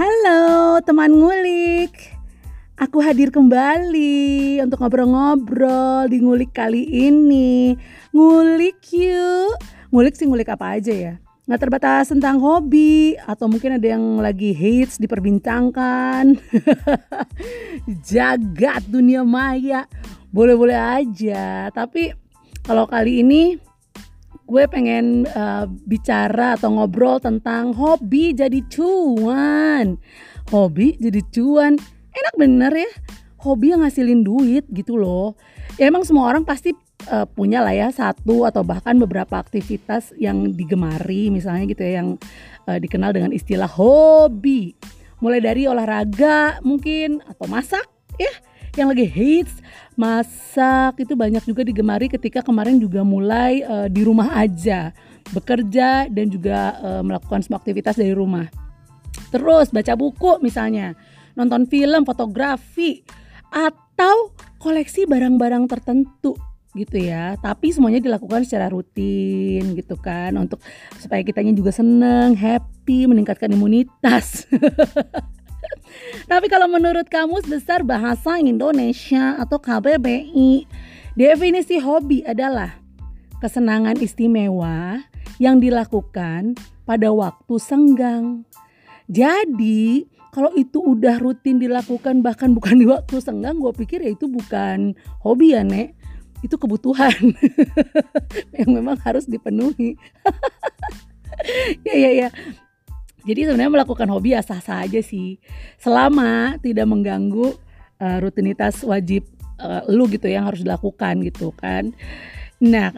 Halo teman ngulik. Aku hadir kembali untuk ngobrol-ngobrol di ngulik kali ini. Ngulik yuk. Ngulik sih ngulik apa aja ya? Nggak terbatas tentang hobi Atau mungkin ada yang lagi hits diperbincangkan. Jagat dunia maya. Boleh-boleh aja. Tapi kalau kali ini gue pengen uh, bicara atau ngobrol tentang hobi jadi cuan. Hobi jadi cuan, enak bener ya. Hobi yang ngasilin duit gitu loh. Ya emang semua orang pasti uh, punya lah ya satu atau bahkan beberapa aktivitas yang digemari misalnya gitu ya yang uh, dikenal dengan istilah hobi. Mulai dari olahraga mungkin atau masak ya yang lagi hits masak itu banyak juga digemari ketika kemarin juga mulai uh, di rumah aja bekerja dan juga uh, melakukan semua aktivitas dari rumah. Terus baca buku misalnya, nonton film, fotografi atau koleksi barang-barang tertentu gitu ya. Tapi semuanya dilakukan secara rutin gitu kan untuk supaya kitanya juga seneng, happy, meningkatkan imunitas. Tapi kalau menurut Kamus Besar Bahasa Indonesia atau KBBI, definisi hobi adalah kesenangan istimewa yang dilakukan pada waktu senggang. Jadi, kalau itu udah rutin dilakukan bahkan bukan di waktu senggang, gue pikir ya itu bukan hobi ya, Nek. Itu kebutuhan yang memang harus dipenuhi. ya ya ya jadi sebenarnya melakukan hobi ya sah-sah aja sih. Selama tidak mengganggu uh, rutinitas wajib uh, lu gitu yang harus dilakukan gitu kan. Nah,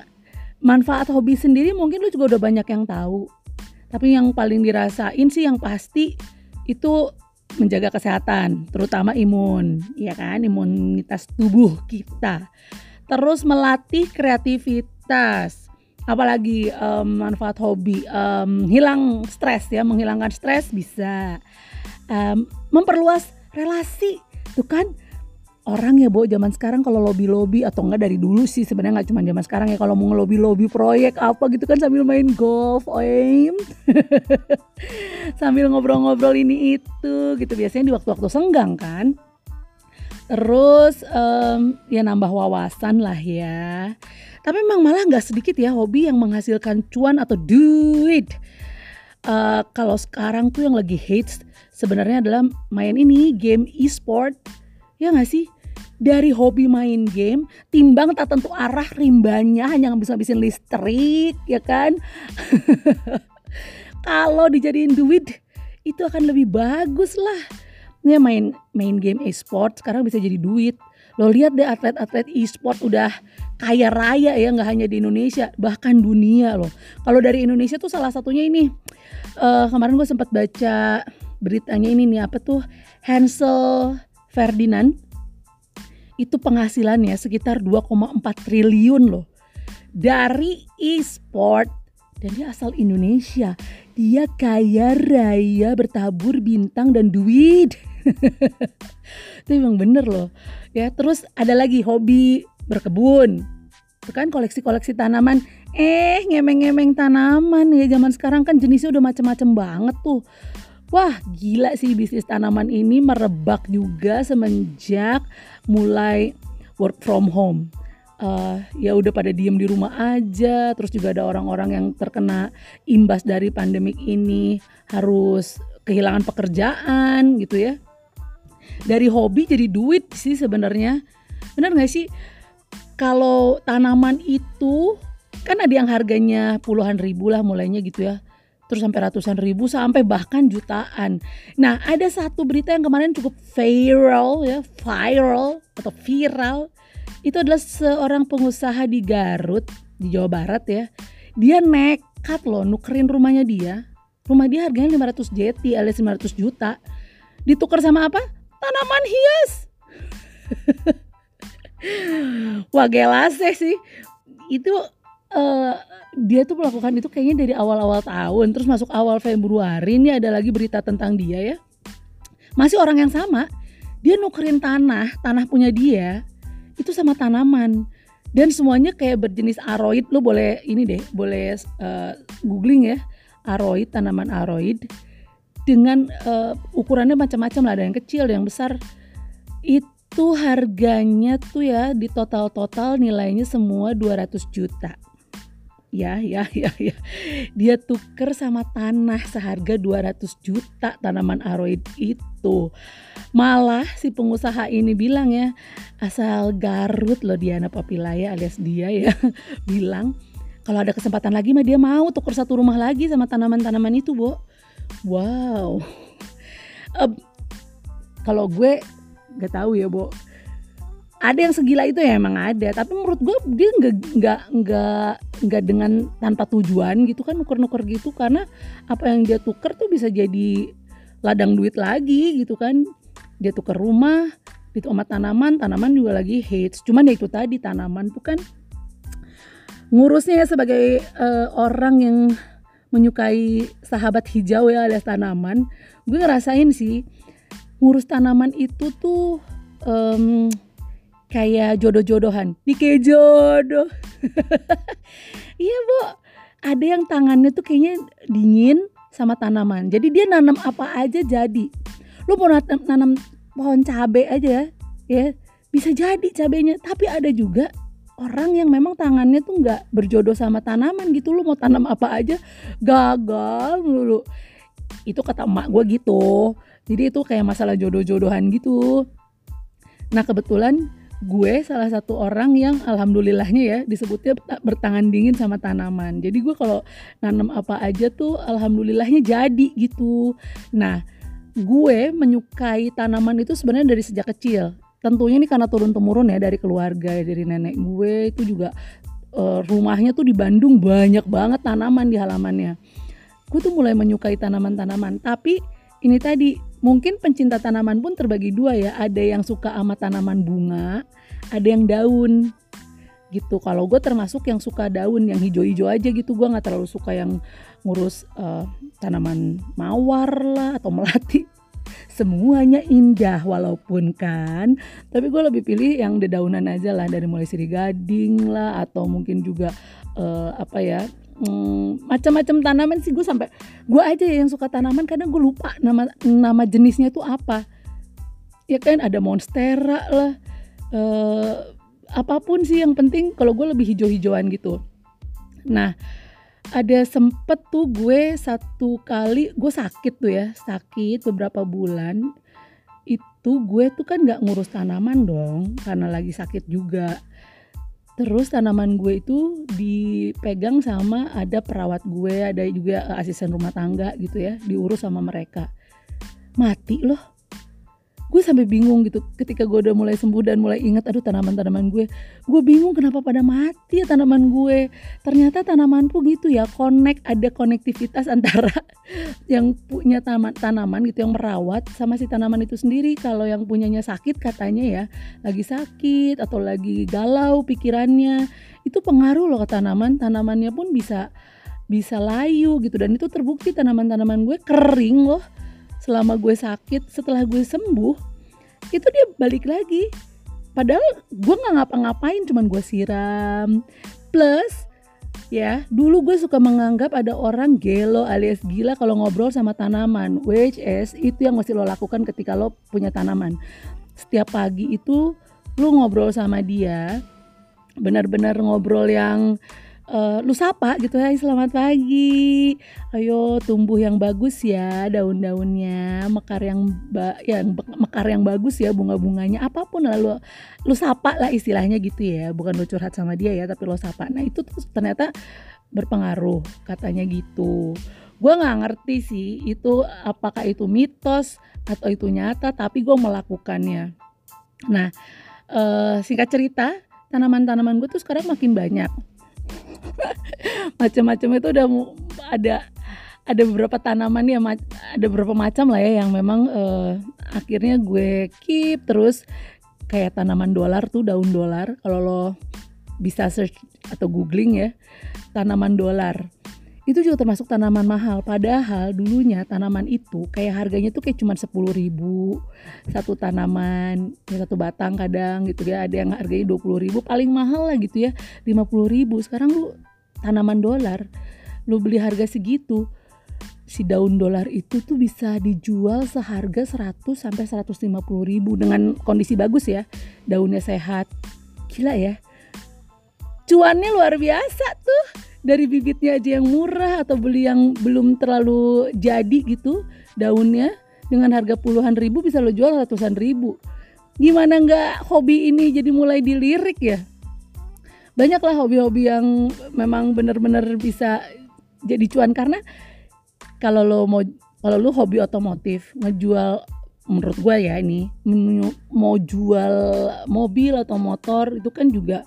manfaat hobi sendiri mungkin lu juga udah banyak yang tahu. Tapi yang paling dirasain sih yang pasti itu menjaga kesehatan, terutama imun, ya kan, imunitas tubuh kita. Terus melatih kreativitas, apalagi um, manfaat hobi um, hilang stres ya menghilangkan stres bisa. Um, memperluas relasi. Tuh kan orang ya bu zaman sekarang kalau lobby lobby atau enggak dari dulu sih sebenarnya nggak cuma zaman sekarang ya kalau mau ngelobi lobby proyek apa gitu kan sambil main golf oim. Sambil ngobrol-ngobrol ini itu gitu. Biasanya di waktu-waktu senggang kan terus um, ya nambah wawasan lah ya. Tapi memang malah nggak sedikit ya hobi yang menghasilkan cuan atau duit. Uh, kalau sekarang tuh yang lagi hits sebenarnya adalah main ini game e-sport. Ya nggak sih? Dari hobi main game timbang tak tentu arah rimbanya hanya bisa ngabisin listrik ya kan? Kalau dijadiin duit itu akan lebih bagus lah ya main main game e-sport sekarang bisa jadi duit. Lo lihat deh atlet-atlet e-sport udah kaya raya ya nggak hanya di Indonesia bahkan dunia loh. Kalau dari Indonesia tuh salah satunya ini uh, kemarin gue sempat baca beritanya ini nih apa tuh Hansel Ferdinand. Itu penghasilannya sekitar 2,4 triliun loh. Dari e-sport dan dia asal Indonesia dia kaya raya bertabur bintang dan duit itu emang bener loh. Ya terus ada lagi hobi berkebun. Itu kan koleksi-koleksi tanaman. Eh ngemeng-ngemeng tanaman. Ya zaman sekarang kan jenisnya udah macem-macem banget tuh. Wah gila sih bisnis tanaman ini merebak juga semenjak mulai work from home. Uh, ya udah pada diem di rumah aja, terus juga ada orang-orang yang terkena imbas dari pandemik ini. Harus kehilangan pekerjaan gitu ya dari hobi jadi duit sih sebenarnya. Benar nggak sih? Kalau tanaman itu kan ada yang harganya puluhan ribu lah mulainya gitu ya. Terus sampai ratusan ribu sampai bahkan jutaan. Nah ada satu berita yang kemarin cukup viral ya viral atau viral. Itu adalah seorang pengusaha di Garut di Jawa Barat ya. Dia nekat loh nukerin rumahnya dia. Rumah dia harganya 500 JT alias 500 juta. Ditukar sama apa tanaman hias. Wah gelase sih. Itu uh, dia tuh melakukan itu kayaknya dari awal-awal tahun terus masuk awal Februari ini ada lagi berita tentang dia ya. Masih orang yang sama. Dia nukerin tanah, tanah punya dia itu sama tanaman dan semuanya kayak berjenis aroid lo boleh ini deh boleh uh, googling ya aroid tanaman aroid dengan uh, ukurannya macam-macam lah. Ada yang kecil ada yang besar. Itu harganya tuh ya di total-total nilainya semua 200 juta. Ya ya ya ya. Dia tuker sama tanah seharga 200 juta tanaman aroid itu. Malah si pengusaha ini bilang ya asal Garut loh Diana Papilaya alias dia ya bilang kalau ada kesempatan lagi mah dia mau tuker satu rumah lagi sama tanaman-tanaman itu Bo wow. Uh, kalau gue gak tahu ya Bo. Ada yang segila itu ya emang ada. Tapi menurut gue dia nggak nggak nggak nggak dengan tanpa tujuan gitu kan nuker-nuker gitu. Karena apa yang dia tuker tuh bisa jadi ladang duit lagi gitu kan. Dia tuker rumah itu sama tanaman tanaman juga lagi hits. Cuman ya itu tadi tanaman tuh kan ngurusnya ya sebagai uh, orang yang menyukai sahabat hijau ya alias tanaman gue ngerasain sih ngurus tanaman itu tuh um, kayak jodoh-jodohan. Kayak jodoh. Iya bu. Ada yang tangannya tuh kayaknya dingin sama tanaman. Jadi dia nanam apa aja jadi. Lu mau nanam pohon cabai aja ya. Bisa jadi cabenya. Tapi ada juga orang yang memang tangannya tuh nggak berjodoh sama tanaman gitu lu mau tanam apa aja gagal dulu itu kata emak gue gitu jadi itu kayak masalah jodoh-jodohan gitu nah kebetulan gue salah satu orang yang alhamdulillahnya ya disebutnya bertangan dingin sama tanaman. Jadi gue kalau nanam apa aja tuh alhamdulillahnya jadi gitu. Nah, gue menyukai tanaman itu sebenarnya dari sejak kecil. Tentunya ini karena turun temurun ya dari keluarga dari nenek gue itu juga uh, rumahnya tuh di Bandung banyak banget tanaman di halamannya. Gue tuh mulai menyukai tanaman-tanaman, tapi ini tadi mungkin pencinta tanaman pun terbagi dua ya. Ada yang suka sama tanaman bunga ada yang daun. Gitu. Kalau gue termasuk yang suka daun yang hijau-hijau aja gitu. Gue nggak terlalu suka yang ngurus uh, tanaman mawar lah atau melati semuanya indah walaupun kan. Tapi gue lebih pilih yang dedaunan aja lah dari mulai sirih gading lah atau mungkin juga uh, apa ya hmm, macam-macam tanaman sih. Gue sampai gue aja yang suka tanaman kadang gue lupa nama nama jenisnya tuh apa. Ya kan ada monstera lah. Uh, apa pun sih yang penting kalau gue lebih hijau-hijauan gitu. Nah ada sempet tuh gue satu kali gue sakit tuh ya sakit beberapa bulan. Itu gue tuh kan nggak ngurus tanaman dong karena lagi sakit juga. Terus tanaman gue itu dipegang sama ada perawat gue, ada juga asisten rumah tangga gitu ya, diurus sama mereka. Mati loh gue sampai bingung gitu ketika gue udah mulai sembuh dan mulai ingat aduh tanaman-tanaman gue. Gue bingung kenapa pada mati ya tanaman gue. Ternyata tanamanku gitu ya connect ada konektivitas antara yang punya tanaman tanaman gitu yang merawat sama si tanaman itu sendiri. Kalau yang punyanya sakit katanya ya lagi sakit atau lagi galau pikirannya itu pengaruh loh ke tanaman. Tanamannya pun bisa bisa layu gitu dan itu terbukti tanaman-tanaman gue kering loh selama gue sakit setelah gue sembuh itu dia balik lagi. Padahal gue nggak ngapa-ngapain cuman gue siram. Plus ya dulu gue suka menganggap ada orang gelo alias gila kalau ngobrol sama tanaman which is itu yang mesti lo lakukan ketika lo punya tanaman. Setiap pagi itu lo ngobrol sama dia benar-benar ngobrol yang uh, lu sapa gitu ya selamat pagi. Ayo tumbuh yang bagus ya daun-daunnya mekar yang ba yang mekar yang bagus ya bunga-bunganya. Apa pun lalu lu sapa lah istilahnya gitu ya. Bukan lu curhat sama dia ya tapi lu sapa. Nah itu tuh ternyata berpengaruh katanya gitu. Gue nggak ngerti sih itu apakah itu mitos atau itu nyata tapi gue melakukannya. Nah uh, singkat cerita tanaman-tanaman gue tuh sekarang makin banyak macam-macam itu udah ada ada beberapa tanaman ya ada beberapa macam lah ya yang memang uh, akhirnya gue keep. Terus kayak tanaman dolar tuh daun dolar. Kalau lo bisa search atau googling ya tanaman dolar. Itu juga termasuk tanaman mahal. Padahal dulunya tanaman itu kayak harganya tuh kayak cuma sepuluh ribu. Satu tanaman ya satu batang kadang gitu ya. Ada yang harganya dua puluh ribu. Paling mahal lah gitu ya lima puluh ribu. Sekarang lu tanaman dolar lu beli harga segitu si daun dolar itu tuh bisa dijual seharga 100 sampai 150 ribu dengan kondisi bagus ya daunnya sehat. Gila ya. Cuannya luar biasa tuh dari bibitnya aja yang murah atau beli yang belum terlalu jadi gitu daunnya dengan harga puluhan ribu bisa lo jual ratusan ribu. Gimana nggak hobi ini jadi mulai dilirik ya banyaklah hobi-hobi yang memang benar-benar bisa jadi cuan. Karena kalau lo mau kalau lo hobi otomotif ngejual menurut gue ya ini mau jual mobil atau motor itu kan juga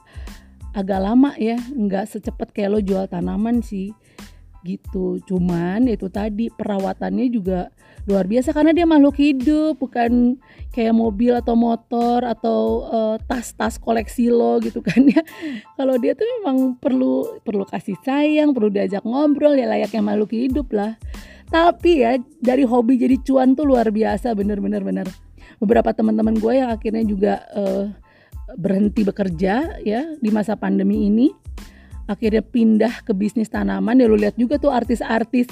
agak lama ya. Nggak secepat kayak lo jual tanaman sih gitu. Cuman itu tadi perawatannya juga luar biasa karena dia makhluk hidup bukan kayak mobil atau motor atau uh, tas-tas koleksi lo gitu kan ya. Kalau dia tuh memang perlu perlu kasih sayang perlu diajak ngobrol ya layaknya makhluk hidup lah. Tapi ya dari hobi jadi cuan tuh luar biasa bener-bener bener beberapa teman-teman gue yang akhirnya juga uh, berhenti bekerja ya di masa pandemi ini akhirnya pindah ke bisnis tanaman ya lu lihat juga tuh artis-artis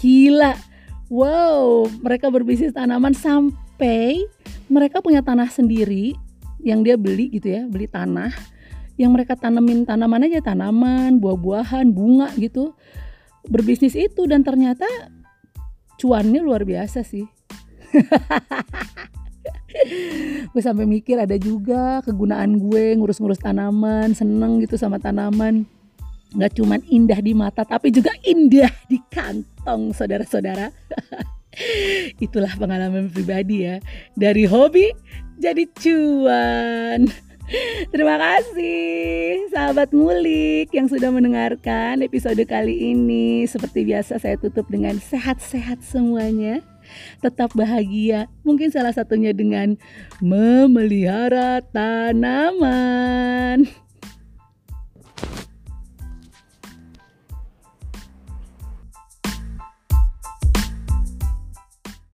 gila Wow, mereka berbisnis tanaman sampai mereka punya tanah sendiri yang dia beli gitu ya, beli tanah yang mereka tanemin tanaman aja tanaman, buah-buahan, bunga gitu. Berbisnis itu dan ternyata cuannya luar biasa sih. gue sampai mikir ada juga kegunaan gue ngurus-ngurus tanaman, seneng gitu sama tanaman nggak cuma indah di mata tapi juga indah di kantong saudara-saudara itulah pengalaman pribadi ya dari hobi jadi cuan Terima kasih sahabat mulik yang sudah mendengarkan episode kali ini. Seperti biasa saya tutup dengan sehat-sehat semuanya. Tetap bahagia. Mungkin salah satunya dengan memelihara tanaman.